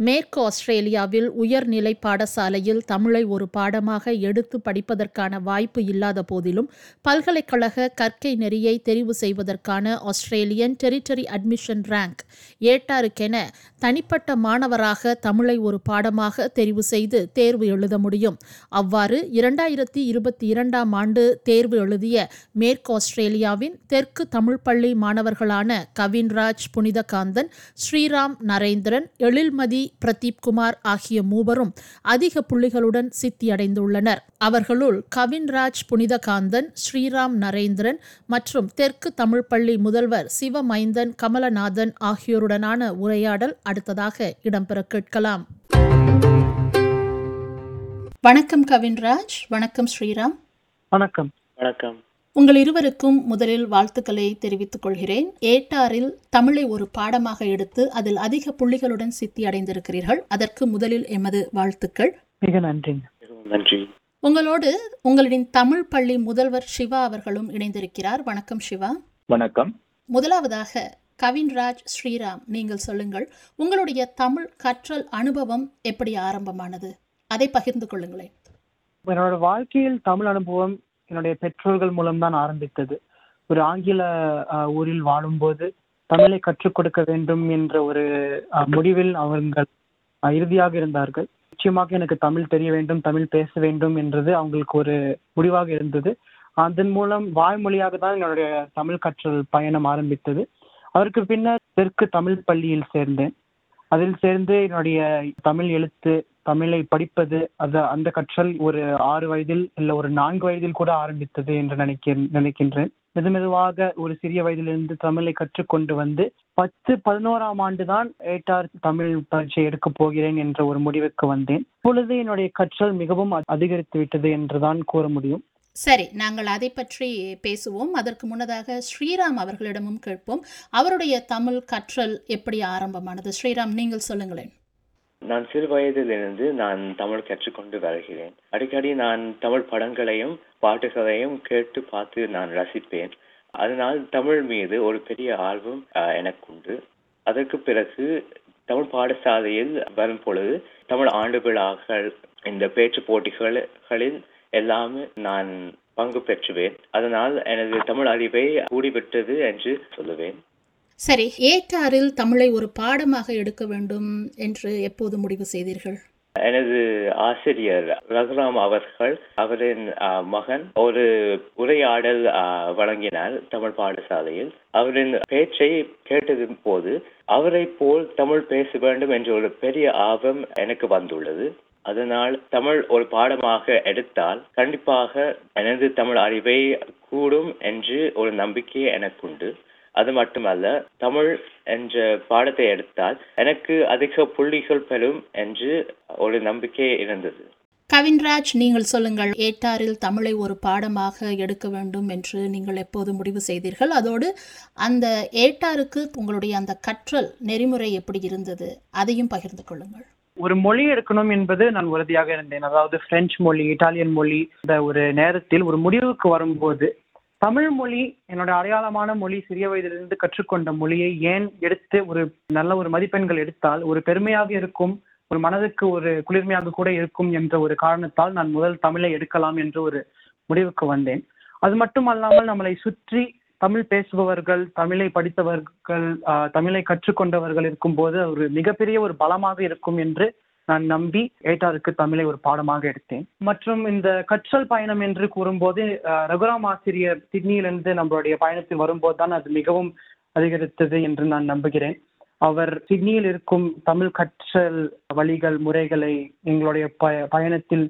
மேற்கு ஆஸ்திரேலியாவில் உயர்நிலை பாடசாலையில் தமிழை ஒரு பாடமாக எடுத்து படிப்பதற்கான வாய்ப்பு இல்லாத போதிலும் பல்கலைக்கழக கற்கை நெறியை தெரிவு செய்வதற்கான ஆஸ்திரேலியன் டெரிட்டரி அட்மிஷன் ரேங்க் ஏட்டாருக்கென தனிப்பட்ட மாணவராக தமிழை ஒரு பாடமாக தெரிவு செய்து தேர்வு எழுத முடியும். அவ்வாறு இரண்டாயிரத்தி இருபத்தி இரண்டாம் ஆண்டு தேர்வு எழுதிய மேற்கு ஆஸ்திரேலியாவின் தெற்கு தமிழ் பள்ளி மாணவர்களான கவின்ராஜ் புனிதகாந்தன் ஸ்ரீராம் நரேந்திரன் எழில்மதி பிரதீப் குமார் ஆகிய மூவரும் அதிக புள்ளிகளுடன் சித்தியடைந்துள்ளனர். அவர்களுள் கவின்ராஜ் புனிதகாந்தன் ஸ்ரீராம் நரேந்திரன் மற்றும் தெற்கு தமிழ் பள்ளி முதல்வர் சிவமைந்தன் கமலநாதன் ஆகியோருடனான உரையாடல் அடுத்ததாக இடம்பெற கேட்கலாம். வணக்கம் கவின்ராஜ் வணக்கம் ஸ்ரீராம். வணக்கம். வணக்கம். உங்கள் இருவருக்கும் முதலில் வாழ்த்துக்களை தெரிவித்துக் கொள்கிறேன். ஏட்டாரில் தமிழை ஒரு பாடமாக எடுத்து அதில் அதிக புள்ளிகளுடன் சித்தி அடைந்திருக்கிறீர்கள். அதற்கு முதலில் எமது வாழ்த்துக்கள். மிக மிகவும் நன்றி. உங்களோடு உங்களின் தமிழ் பள்ளி முதல்வர் சிவா அவர்களும் இணைந்திருக்கிறார். வணக்கம் சிவா வணக்கம். முதலாவதாக கவின்ராஜ் ஸ்ரீராம் நீங்கள் சொல்லுங்கள் உங்களுடைய தமிழ் கற்றல் அனுபவம் எப்படி ஆரம்பமானது? அதை பகிர்ந்து கொள்ளுங்களேன். என்னோட வாழ்க்கையில் தமிழ் அனுபவம் என்னுடைய பெற்றோர்கள் மூலம்தான் ஆரம்பித்தது. ஒரு ஆங்கில ஊரில் வாழும்போது தமிழை கற்றுக் கொடுக்க வேண்டும் என்ற ஒரு முடிவில் அவர்கள் இறுதியாக இருந்தார்கள். நிச்சயமாக எனக்கு தமிழ் தெரிய வேண்டும் தமிழ் பேச வேண்டும் என்றது அவங்களுக்கு ஒரு முடிவாக இருந்தது. அதன் மூலம் வாய்மொழியாக தான் என்னுடைய தமிழ் கற்றல் பயணம் ஆரம்பித்தது. அதற்கு பின்னர் தெற்கு தமிழ் பள்ளியில் சேர்ந்தேன். அதில் சேர்ந்து என்னுடைய தமிழ் எழுத்து தமிழை படிப்பது அது அந்த கற்றல் ஒரு ஆறு வயதில் இல்ல ஒரு நான்கு வயதில் கூட ஆரம்பித்தது என்று நினைக்க நினைக்கின்றேன். மெது மெதுவாக ஒரு சிறிய வயதிலிருந்து தமிழை கற்றுக்கொண்டு வந்து பத்து பதினோராம் ஆண்டு தான் ஏட்டார் தமிழ் பரீட்சை எடுக்கப் போகிறேன் என்ற ஒரு முடிவுக்கு வந்தேன். இப்பொழுது என்னுடைய கற்றல் மிகவும் அ- அதிகரித்து விட்டது என்றுதான் கூற முடியும். சரி நாங்கள் அதை பற்றி பேசுவோம். அதற்கு முன்னதாக ஸ்ரீராம் அவர்களிடமும் கேட்போம். அவருடைய தமிழ் கற்றல் எப்படி ஆரம்பமானது? ஸ்ரீராம் நீங்கள் சொல்லுங்களேன். நான் சிறு வயதிலிருந்து நான் தமிழ் கற்றுக்கொண்டு வருகிறேன். அடிக்கடி நான் தமிழ் படங்களையும் பாட்டுகளையும் கேட்டு பார்த்து நான் ரசிப்பேன். அதனால் தமிழ் மீது ஒரு பெரிய ஆர்வம் ஆஹ், எனக்கு உண்டு அதற்கு பிறகு தமிழ் பாடசாலையில் வரும் பொழுது தமிழ் ஆண்டு விழாக்கள் இந்த பேச்சு போட்டிகளில் எல்லாமே நான் பங்கு பெற்றுவேன். அதனால் எனது தமிழ் அறிவை கூடிவிட்டது என்று சொல்லுவேன். சரி ஏற்றாரில் தமிழை ஒரு பாடமாக எடுக்க வேண்டும் என்று எப்போது முடிவு செய்தீர்கள்? எனது ஆசிரியர் ரகுராம் அவர்கள் அவரின் மகன் ஒரு உரையாடல் வழங்கினார் தமிழ் பாடசாலையில். அவரின் பேச்சை கேட்டதின் போது அவரை போல் தமிழ் பேச வேண்டும் என்ற ஒரு பெரிய ஆர்வம் எனக்கு வந்துள்ளது. அதனால் தமிழ் ஒரு பாடமாக எடுத்தால் கண்டிப்பாக எனது தமிழ் அறிவை கூடும் என்று ஒரு நம்பிக்கை எனக்குண்டு. அது மட்டுமல்ல தமிழ் என்ற பாடத்தை எடுத்தால் எனக்கு அதிக புள்ளிகள் பெறும் என்று ஒரு நம்பிக்கை இருந்தது. கவின்ராஜ் நீங்கள் சொல்லுங்கள் ஏட்டாரில் தமிழை ஒரு பாடமாக எடுக்க வேண்டும் என்று நீங்கள் எப்போது முடிவு செய்தீர்கள்? அதோடு அந்த ஏட்டாருக்கு உங்களுடைய அந்த கற்றல் நெறிமுறை எப்படி இருந்தது? அதையும் பகிர்ந்து கொள்ளுங்கள். ஒரு மொழி எடுக்கணும் என்பது நான் உறுதியாக இருந்தேன். அதாவது பிரெஞ்சு மொழி இட்டாலியன் மொழி இந்த ஒரு நேரத்தில் ஒரு முடிவுக்கு வரும்போது தமிழ் மொழி என்னோட அடையாளமான மொழி சிறிய வயதிலிருந்து கற்றுக்கொண்ட மொழியை ஏன் எடுத்து ஒரு நல்ல ஒரு மதிப்பெண்கள் எடுத்தால் ஒரு பெருமையாக இருக்கும் ஒரு மனதுக்கு ஒரு குளிர்மையாக கூட இருக்கும் என்ற ஒரு காரணத்தால் நான் முதல் தமிழை எடுக்கலாம் என்ற ஒரு முடிவுக்கு வந்தேன். அது மட்டுமல்லாமல் நம்மளை சுற்றி தமிழ் பேசுபவர்கள் தமிழை படித்தவர்கள் ஆஹ், தமிழை கற்றுக்கொண்டவர்கள் இருக்கும்போது ஒரு மிகப்பெரிய ஒரு பலமாக இருக்கும் என்று நான் நம்பி ஏட்டாருக்கு தமிழை ஒரு பாடமாக எடுத்தேன். மற்றும் இந்த கற்றல் பயணம் என்று கூறும்போது ரகுராம் ஆசிரியர் சிட்னியிலிருந்து நம்மளுடைய பயணத்தில் வரும்போது தான் அது மிகவும் அதிகரித்தது என்று நான் நம்புகிறேன். அவர் சிட்னியில் இருக்கும் தமிழ் கற்றல் வழிகள் முறைகளை எங்களுடைய ப பயணத்தில்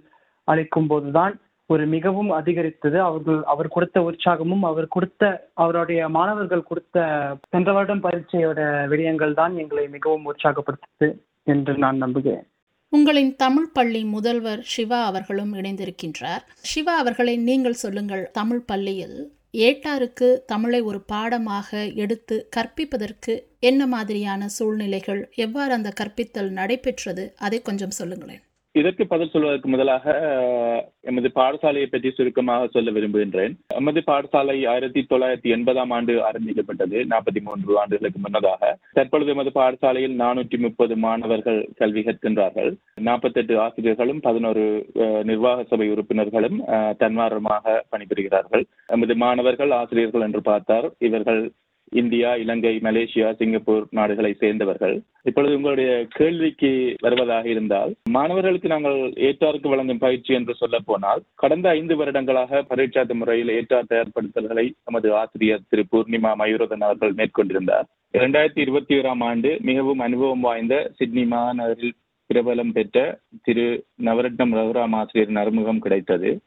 அளிக்கும் போதுதான் ஒரு மிகவும் அதிகரித்தது. அவர்கள் அவர் கொடுத்த உற்சாகமும் அவர் கொடுத்த அவருடைய மாணவர்கள் கொடுத்த சென்ற வருடம் பரீட்சையோட விடயங்கள் தான் எங்களை மிகவும் உற்சாகப்படுத்துது என்று நான் நம்புகிறேன். உங்களின் தமிழ் பள்ளி முதல்வர் சிவா அவர்களும் இணைந்திருக்கின்றார். சிவா அவர்களை நீங்கள் சொல்லுங்கள் தமிழ் பள்ளியில் ஏட்டாருக்கு தமிழை ஒரு பாடமாக எடுத்து கற்பிப்பதற்கு என்ன மாதிரியான சூழ்நிலைகள் எவ்வாறு அந்த கற்பித்தல் நடைபெற்றது அதை கொஞ்சம் சொல்லுங்களேன். இதற்கு பதில் சொல்வதற்கு முதலாக எமது பாடசாலையை பற்றி சுருக்கமாக சொல்ல விரும்புகின்றேன். எமது பாடசாலை ஆயிரத்தி தொள்ளாயிரத்தி எண்பதாம் ஆண்டு ஆரம்பிக்கப்பட்டது நாற்பத்தி மூன்று ஆண்டுகளுக்கு முன்னதாக. தற்பொழுது எமது பாடசாலையில் நானூற்றி முப்பது மாணவர்கள் கல்வி கற்கின்றார்கள். நாற்பத்தெட்டு ஆசிரியர்களும் பதினோரு நிர்வாக சபை உறுப்பினர்களும் தன்மாரமாக பணிபுரிகிறார்கள். எமது மாணவர்கள் ஆசிரியர்கள் என்று பார்த்தார் இவர்கள் இந்தியா இலங்கை மலேசியா சிங்கப்பூர் நாடுகளை சேர்ந்தவர்கள். இப்பொழுது உங்களுடைய கேள்விக்கு வருவதாக இருந்தால் மாணவர்களுக்கு நாங்கள் ஏற்றாருக்கு வழங்கும் பயிற்சி என்று சொல்ல போனால் கடந்த ஐந்து வருடங்களாக பரீட்சாத்து முறையில் ஏற்றார் தயார்படுத்தல்களை நமது ஆசிரியர் திரு. பூர்ணிமா மயூரதன் அவர்கள் மேற்கொண்டிருந்தார். இரண்டாயிரத்தி இருபத்தி ஓராம் ஆண்டு மிகவும் அனுபவம் வாய்ந்த சிட்னி மாநகரில் பிரபலம் பெற்ற திரு. நவரட்னம் ரகுராம் ஆசிரியரின் அறிமுகம் கிடைத்தது.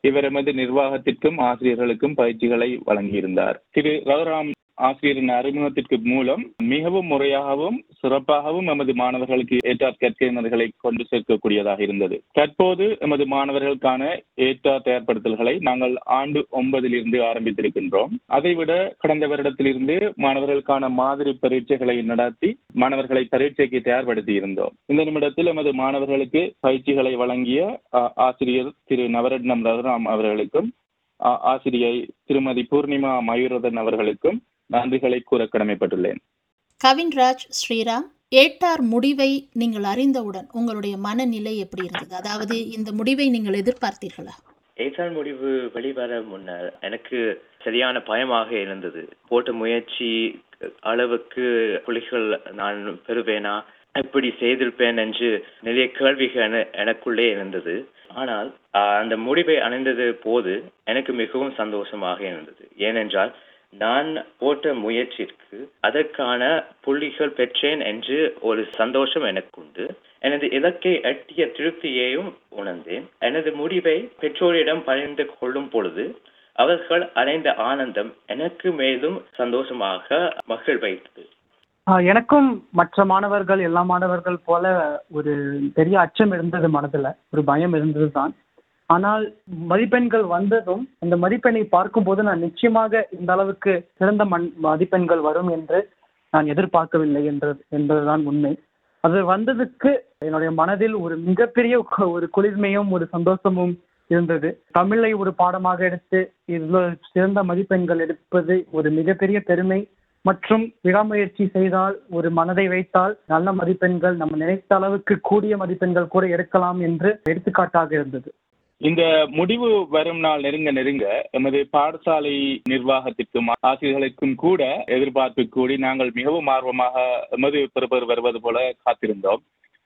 இவர் எமது நிர்வாகத்திற்கும் ஆசிரியர்களுக்கும் பயிற்சிகளை வழங்கியிருந்தார். திரு. ரகுராம் ஆசிரியரின் அறிமுகத்திற்கு மூலம் மிகவும் முறையாகவும் சிறப்பாகவும் எமது மாணவர்களுக்கு ஏற்றார் கற்கையினர்களை கொண்டு சேர்க்கக்கூடியதாக இருந்தது. தற்போது எமது மாணவர்களுக்கான ஏற்றார் தயார்படுத்தல்களை நாங்கள் ஆண்டு ஒன்பதிலிருந்து ஆரம்பித்திருக்கின்றோம். அதைவிட கடந்த வருடத்திலிருந்து மாணவர்களுக்கான மாதிரி பரீட்சைகளை நடத்தி மாணவர்களை பரீட்சைக்கு தயார்படுத்தி இருந்தோம். இந்த நிமிடத்தில் எமது மாணவர்களுக்கு பயிற்சிகளை வழங்கிய ஆசிரியர் திரு நவரட்னம் ரகுராம் அவர்களுக்கும் ஆ, ஆசிரியை திருமதி பூர்ணிமா மயூரதன் அவர்களுக்கும் நன்றிகளை கூற கடமைப்பட்டுள்ளேன். கவின்ராஜ் ஸ்ரீராம் ஏட்டார் முடிவை நீங்கள் அறிந்தவுடன் உங்களுடைய மனநிலை எப்படி இருந்தது? அதாவது இந்த முடிவை நீங்கள் எதிர்பார்த்தீர்களா? ஏற்றால் முடிவு வெளிவர முன்னர் எனக்கு சரியான பயமாக இருந்தது. போட்ட முயற்சி அளவுக்கு புலிகள் நான் பெறுவேனா? எப்படி செய்திருப்பேன் என்று நிறைய கேள்விகள் என- எனக்குள்ளே இருந்தது. ஆனால் அந்த முடிவை அடைந்தது போது எனக்கு மிகவும் சந்தோஷமாக இருந்தது. ஏனென்றால் நான் போட்ட முயற்சிக்கு அதற்கான புள்ளிகள் பெற்றேன் என்று ஒரு சந்தோஷம் எனக்கு உண்டு எனது இலக்கை எட்டிய திருப்தியையும் உணர்ந்தேன். எனது முடிவை பெற்றோரிடம் பகிர்ந்து கொள்ளும் பொழுது அவர்கள் அடைந்த ஆனந்தம் எனக்கு மேலும் சந்தோஷமாக மகிழ்வைத்தது. ஆஹ் எனக்கும் மற்ற மாணவர்கள் எல்லா மாணவர்கள் போல ஒரு பெரிய அச்சம் இருந்தது மனதுல. ஒரு பயம் இருந்தது தான் ஆனால் மதிப்பெண்கள் வந்ததும் அந்த மதிப்பெண்ணை பார்க்கும்போது நான் நிச்சயமாக இந்த அளவுக்கு சிறந்த மண் மதிப்பெண்கள் வரும் என்று நான் எதிர்பார்க்கவில்லை என்றது என்பதுதான் உண்மை. அது வந்ததுக்கு என்னுடைய மனதில் ஒரு மிகப்பெரிய ஒரு குளிர்மையும் ஒரு சந்தோஷமும் இருந்தது. தமிழை ஒரு பாடமாக எடுத்து இவ்வளவு சிறந்த மதிப்பெண்கள் எடுப்பது ஒரு மிகப்பெரிய பெருமை. மற்றும் விடாமுயற்சி செய்தால் ஒரு மனதை வைத்தால் நல்ல மதிப்பெண்கள் நம்ம நினைத்த அளவுக்கு கூடிய மதிப்பெண்கள் கூட எடுக்கலாம் என்று எடுத்துக்காட்டாக இருந்தது. இந்த முடிவு வரும் நாள் நெருங்க நெருங்க எமது பாடசாலை நிர்வாகத்திற்கும் ஆசிரியர்களுக்கும் கூட எதிர்பார்ப்பு கூடி நாங்கள் மிகவும் ஆர்வமாக எமது பிரபர் வருவது போல காத்திருந்தோம்.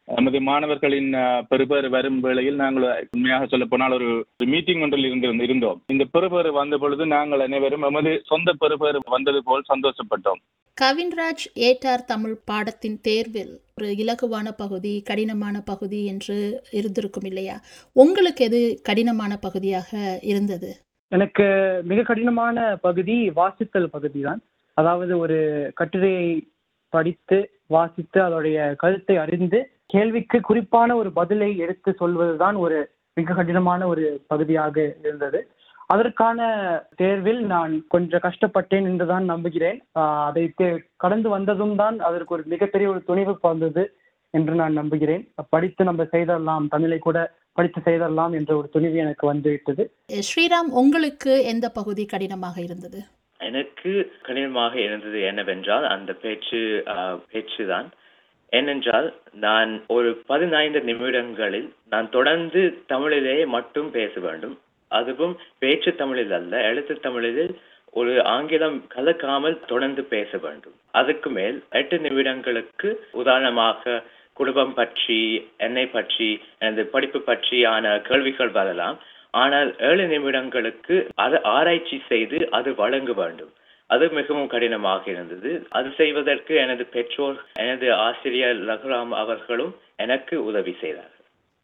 எமது மாணவர்களின் பெறுபேறு வரும் வேளையில் நாங்கள் உண்மையாக சொல்ல போனால் ஒரு மீட்டிங் ஒன்றில் இருந்து இருந்தோம். இந்த பெறுபேறு வந்த பொழுது நாங்கள் அனைவரும் எமது சொந்த பெறுபேறு வந்தது போல் சந்தோஷப்பட்டோம். கவின்ராஜ் ஏட்டார் தமிழ் பாடத்தின் தேர்வில் ஒரு இலகுவான பகுதி கடினமான பகுதி என்று இருந்திருக்கும் இல்லையா? உங்களுக்கு எது கடினமான பகுதியாக இருந்தது? எனக்கு மிக கடினமான பகுதி வாசித்தல் பகுதி தான் அதாவது ஒரு கட்டுரையை படித்து வாசித்து அதோடைய கருத்தை அறிந்து கேள்விக்கு குறிப்பான ஒரு பதிலை எடுத்து சொல்வதுதான் ஒரு மிக கடினமான ஒரு பகுதியாக இருந்தது. அதற்கான தேர்வில் நான் கொஞ்சம் கஷ்டப்பட்டேன் என்றுதான் நம்புகிறேன். ஆஹ் அதை கடந்து வந்ததும் தான் அதற்கு ஒரு மிகப்பெரிய ஒரு துணிவு வந்தது என்று நான் நம்புகிறேன். படித்து நம்ம செய்தரலாம் தமிழை கூட படித்து செய்தரலாம் என்ற ஒரு துணிவு எனக்கு வந்து விட்டது ஸ்ரீராம் உங்களுக்கு எந்த பகுதி கடினமாக இருந்தது? எனக்கு கடினமாக இருந்தது என்னவென்றால் அந்த பேச்சு ஆஹ், பேச்சுதான். ஏனென்றால் நான் ஒரு பதினைந்து நிமிடங்களில் நான் தொடர்ந்து தமிழிலேயே மட்டும் பேச வேண்டும். அதுவும் பேச்சு தமிழில் அல்ல எழுத்து தமிழில் ஒரு ஆங்கிலம் கலக்காமல் தொடர்ந்து பேச வேண்டும். அதுக்கு மேல் எட்டு நிமிடங்களுக்கு உதாரணமாக குடும்பம் பற்றி என்னை பற்றி எனது படிப்பு பற்றியான கேள்விகள் வரலாம். ஆனால் ஏழு நிமிடங்களுக்கு அது ஆராய்ச்சி செய்து அது வழங்க வேண்டும். அது மிகவும் கடினமாக இருந்தது. அது செய்வதற்கு எனது பெற்றோர் எனது ஆசிரியர் ரகுராம் அவர்களும் எனக்கு உதவி செய்தார்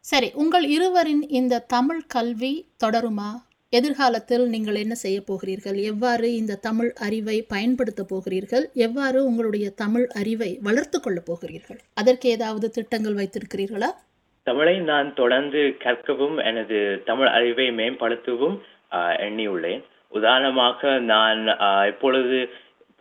சரி உங்கள் இருவரின் இந்த தமிழ் கல்வி தொடருமா? எதிர்காலத்தில் நீங்கள் என்ன செய்ய போகிறீர்கள்? எவ்வாறு இந்த தமிழ் அறிவை பயன்படுத்த போகிறீர்கள்? எவ்வாறு உங்களுடைய தமிழ் அறிவை வளர்த்து கொள்ளப் போகிறீர்கள்? அதற்கு ஏதாவது திட்டங்கள் வைத்திருக்கிறீர்களா? தமிழை நான் தொடர்ந்து கற்கவும் எனது தமிழ் அறிவை மேம்படுத்தவும் எண்ணியுள்ளேன். உதாரணமாக நான் ஆஹ், இப்பொழுது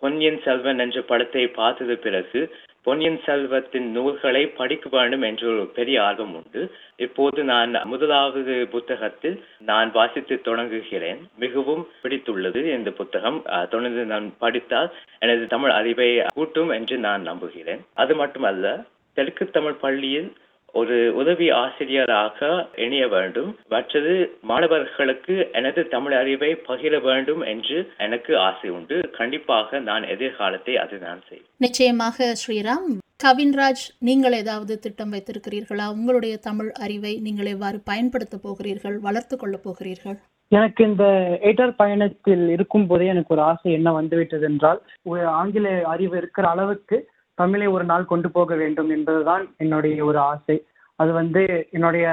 பொன்னியின் செல்வன் என்ற படத்தை பார்த்தது பிறகு பொன்னியின் செல்வத்தின் நூல்களை படிக்க வேண்டும் என்ற ஒரு பெரிய ஆர்வம் உண்டு. இப்போது நான் முதலாவது புத்தகத்தில் நான் வாசித்து தொடங்குகிறேன். மிகவும் பிடித்துள்ளது இந்த புத்தகம். தொடர்ந்து நான் படித்தால் எனது தமிழ் அறிவை கூட்டும் என்று நான் நம்புகிறேன். அது மட்டுமல்ல தெற்கு தமிழ் பள்ளியில் ஒரு உதவி ஆசிரியராக இணைய வேண்டும். மற்றது மாணவர்களுக்கு எனது தமிழ் அறிவை பகிர வேண்டும் என்று எனக்கு ஆசை உண்டு. கண்டிப்பாக நான் எதிர்காலத்தை அது நான் செய்வேன். நிச்சயமாக ஸ்ரீராம். கவின்ராஜ் நீங்கள் ஏதாவது திட்டம் வைத்திருக்கிறீர்களா? உங்களுடைய தமிழ் அறிவை நீங்கள் எவ்வாறு பயன்படுத்த போகிறீர்கள்? வளர்த்து கொள்ளப் போகிறீர்கள்? எனக்கு இந்த ஏட்டர் பயணத்தில் இருக்கும் போதே எனக்கு ஒரு ஆசை என்ன வந்துவிட்டது என்றால் ஒரு ஆங்கில அறிவு இருக்கிற அளவுக்கு தமிழை ஒரு நாள் கொண்டு போக வேண்டும் என்பதுதான் என்னுடைய ஒரு ஆசை. அது வந்து என்னுடைய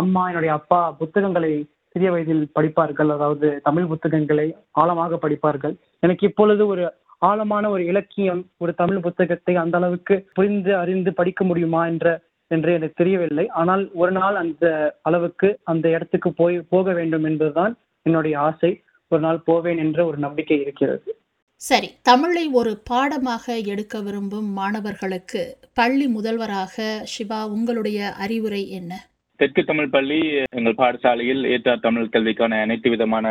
அம்மா என்னுடைய அப்பா புத்தகங்களை சிறிய வயதில் படிப்பார்கள். அதாவது தமிழ் புத்தகங்களை ஆழமாக படிப்பார்கள். எனக்கு இப்பொழுது ஒரு ஆழமான ஒரு இலக்கியம் ஒரு தமிழ் புத்தகத்தை அந்த அளவுக்கு புரிந்து அறிந்து படிக்க முடியுமா என்ற என்று எனக்கு தெரியவில்லை. ஆனால் ஒரு நாள் அந்த அளவுக்கு அந்த இடத்துக்கு போய் போக வேண்டும் என்பதுதான் என்னுடைய ஆசை. ஒரு நாள் போவேன் என்ற ஒரு நம்பிக்கை இருக்கிறது. சரி தமிழை ஒரு பாடமாக எடுக்க விரும்பும் மாணவர்களுக்கு பள்ளி முதல்வராக சிவா உங்களுடைய அறிவுரை என்ன? தெற்கு தமிழ் பள்ளி எங்கள் பாடசாலையில் ஏற்றார் தமிழ் கல்விக்கான அனைத்து விதமான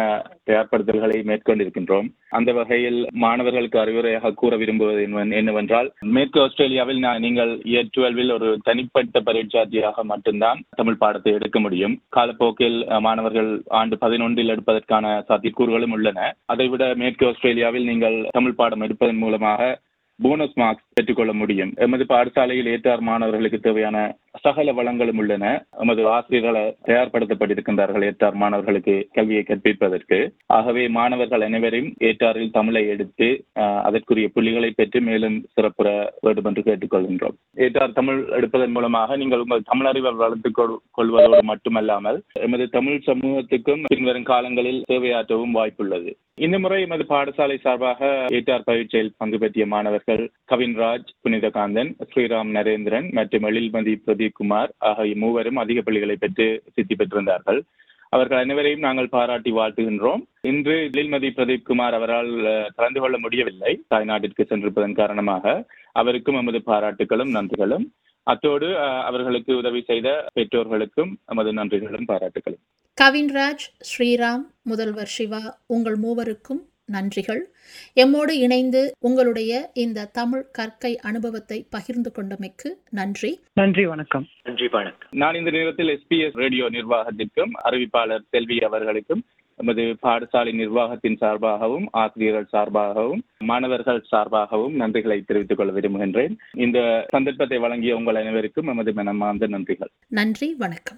தயார்படுத்தல்களை மேற்கொண்டிருக்கின்றோம். அந்த வகையில் மாணவர்களுக்கு அறிவுரையாக கூற விரும்புவது என்னவென்றால் மேற்கு ஆஸ்திரேலியாவில் நான் நீங்கள் இயர் டுவெல்வில் ஒரு தனிப்பட்ட பரீட்சார்த்தியாக மட்டும்தான் தமிழ் பாடத்தை எடுக்க முடியும். காலப்போக்கில் மாணவர்கள் ஆண்டு பதினொன்றில் எடுப்பதற்கான சாத்தியக்கூறுகளும் உள்ளன. அதைவிட மேற்கு ஆஸ்திரேலியாவில் நீங்கள் தமிழ் பாடம் எடுப்பதன் மூலமாக போனஸ் மார்க்ஸ் பெற்றுக்கொள்ள முடியும். எமது பாடசாலையில் ஏற்றார் மாணவர்களுக்கு தேவையான சகல வளங்களும் உள்ளன. எமது ஆசிரியர்களை தயார்படுத்தப்பட்டிருக்கின்றார்கள் ஏற்றார் மாணவர்களுக்கு கல்வியை கற்பிப்பதற்கு. ஆகவே மாணவர்கள் அனைவரையும் ஏற்றாரில் தமிழை எடுத்து அதற்குரிய புள்ளிகளை பெற்று மேலும் சிறப்புற வேண்டும் என்று கேட்டுக்கொள்கின்றோம். ஏற்றார் தமிழ் எடுப்பதன் மூலமாக நீங்கள் உங்கள் தமிழறிவை வளர்த்துக் கொள்வதோடு மட்டுமல்லாமல் எமது தமிழ் சமூகத்துக்கும் பின்வரும் காலங்களில் சேவையாற்றவும் வாய்ப்புள்ளது. இந்த முறை எமது பாடசாலை சார்பாக ஏற்றார் பயிற்சியில் பங்கு பெற்றிய மாணவர்கள் கவின்ராஜ் புனிதகாந்தன் ஸ்ரீராம் நரேந்திரன் மற்றும் எழில்மதி பிரதீப் குமார் ஆகிய மூவரும் அதிக பள்ளிகளை பெற்று சித்தி பெற்றிருந்தார்கள். அவர்கள் அனைவரையும் நாங்கள் பாராட்டி வாழ்த்துகின்றோம். இன்று எழில்மதி பிரதீப் குமார் அவரால் கலந்து கொள்ள முடியவில்லை. தாய்நாட்டிற்கு சென்றிருப்பதன் காரணமாக அவருக்கும் எமது பாராட்டுகளும் நன்றிகளும். அத்தோடு அவர்களுக்கு உதவி செய்த பெற்றோர்களுக்கும் எமது நன்றிகளும் பாராட்டுகளும். கவின்ராஜ் ஸ்ரீராம் முதல்வர் சிவா உங்கள் மூவருக்கும் நன்றிகள். எம்மோடு இணைந்து உங்களுடைய இந்த தமிழ் கற்கை அனுபவத்தை பகிர்ந்து கொண்டமைக்கு நன்றி. நன்றி வணக்கம். நன்றி வணக்கம். நான் இந்த நேரத்தில் எஸ்பிஎஸ் ரேடியோ நிர்வாகத்திற்கும் அறிவிப்பாளர் செல்வி அவர்களுக்கும் எமது பாடசாலை நிர்வாகத்தின் சார்பாகவும் ஆசிரியர்கள் சார்பாகவும் மாணவர்கள் சார்பாகவும் நன்றிகளை தெரிவித்துக் கொள்ள விரும்புகின்றேன். இந்த சந்தர்ப்பத்தை வழங்கிய உங்கள் அனைவருக்கும் எமது மனமார்ந்த நன்றிகள். நன்றி வணக்கம்.